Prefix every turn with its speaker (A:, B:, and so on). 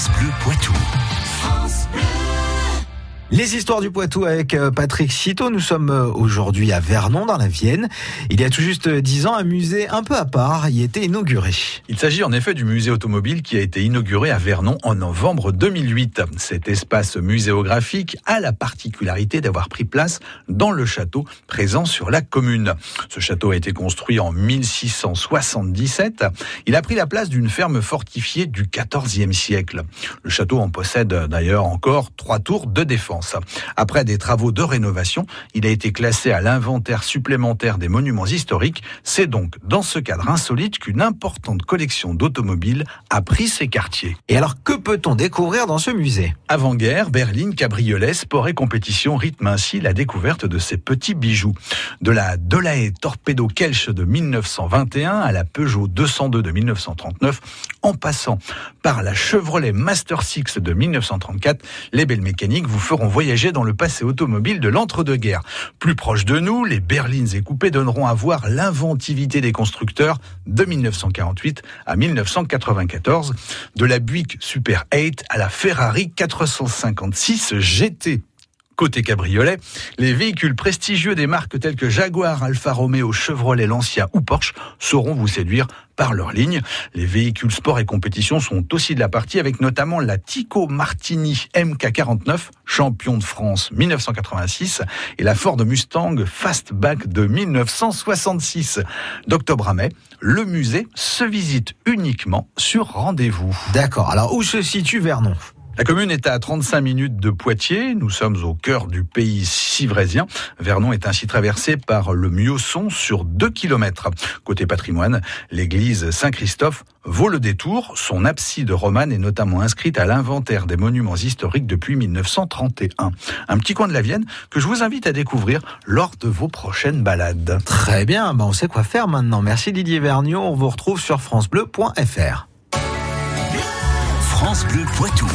A: France Bleu Poitou.
B: Les histoires du Poitou avec euh, Patrick Citeau. Nous sommes euh, aujourd'hui à Vernon, dans la Vienne. Il y a tout juste dix ans, un musée un peu à part y était inauguré.
C: Il s'agit en effet du musée automobile qui a été inauguré à Vernon en novembre 2008. Cet espace muséographique a la particularité d'avoir pris place dans le château présent sur la commune. Ce château a été construit en 1677. Il a pris la place d'une ferme fortifiée du XIVe siècle. Le château en possède d'ailleurs encore trois tours de défense. Après des travaux de rénovation, il a été classé à l'inventaire supplémentaire des monuments historiques. C'est donc dans ce cadre insolite qu'une importante collection d'automobiles a pris ses quartiers.
B: Et alors, que peut-on découvrir dans ce musée?
C: Avant-guerre, berline, cabriolet, sport et compétition rythment ainsi la découverte de ces petits bijoux. De la Delahaye Torpedo Kelch de 1921 à la Peugeot 202 de 1939, en passant par la Chevrolet Master 6 de 1934, les belles mécaniques vous feront voyager dans le passé automobile de l'entre-deux-guerres. Plus proche de nous, les berlines et coupés donneront à voir l'inventivité des constructeurs de 1948 à 1994, de la Buick Super 8 à la Ferrari 456 GT. Côté cabriolet, les véhicules prestigieux des marques telles que Jaguar, Alfa Romeo, Chevrolet, Lancia ou Porsche sauront vous séduire par leur ligne. Les véhicules sport et compétition sont aussi de la partie avec notamment la Tico Martini MK49, champion de France 1986, et la Ford Mustang Fastback de 1966. D'octobre à mai, le musée se visite uniquement sur rendez-vous.
B: D'accord. Alors, où se situe Vernon?
C: La commune est à 35 minutes de Poitiers. Nous sommes au cœur du pays civrésien. Vernon est ainsi traversé par le Miosson sur 2 km. Côté patrimoine, l'église Saint-Christophe vaut le détour. Son abside romane est notamment inscrite à l'inventaire des monuments historiques depuis 1931. Un petit coin de la Vienne que je vous invite à découvrir lors de vos prochaines balades.
B: Très bien, ben on sait quoi faire maintenant. Merci Didier Vergniaud. On vous retrouve sur francebleu.fr.
A: France Bleu Poitou.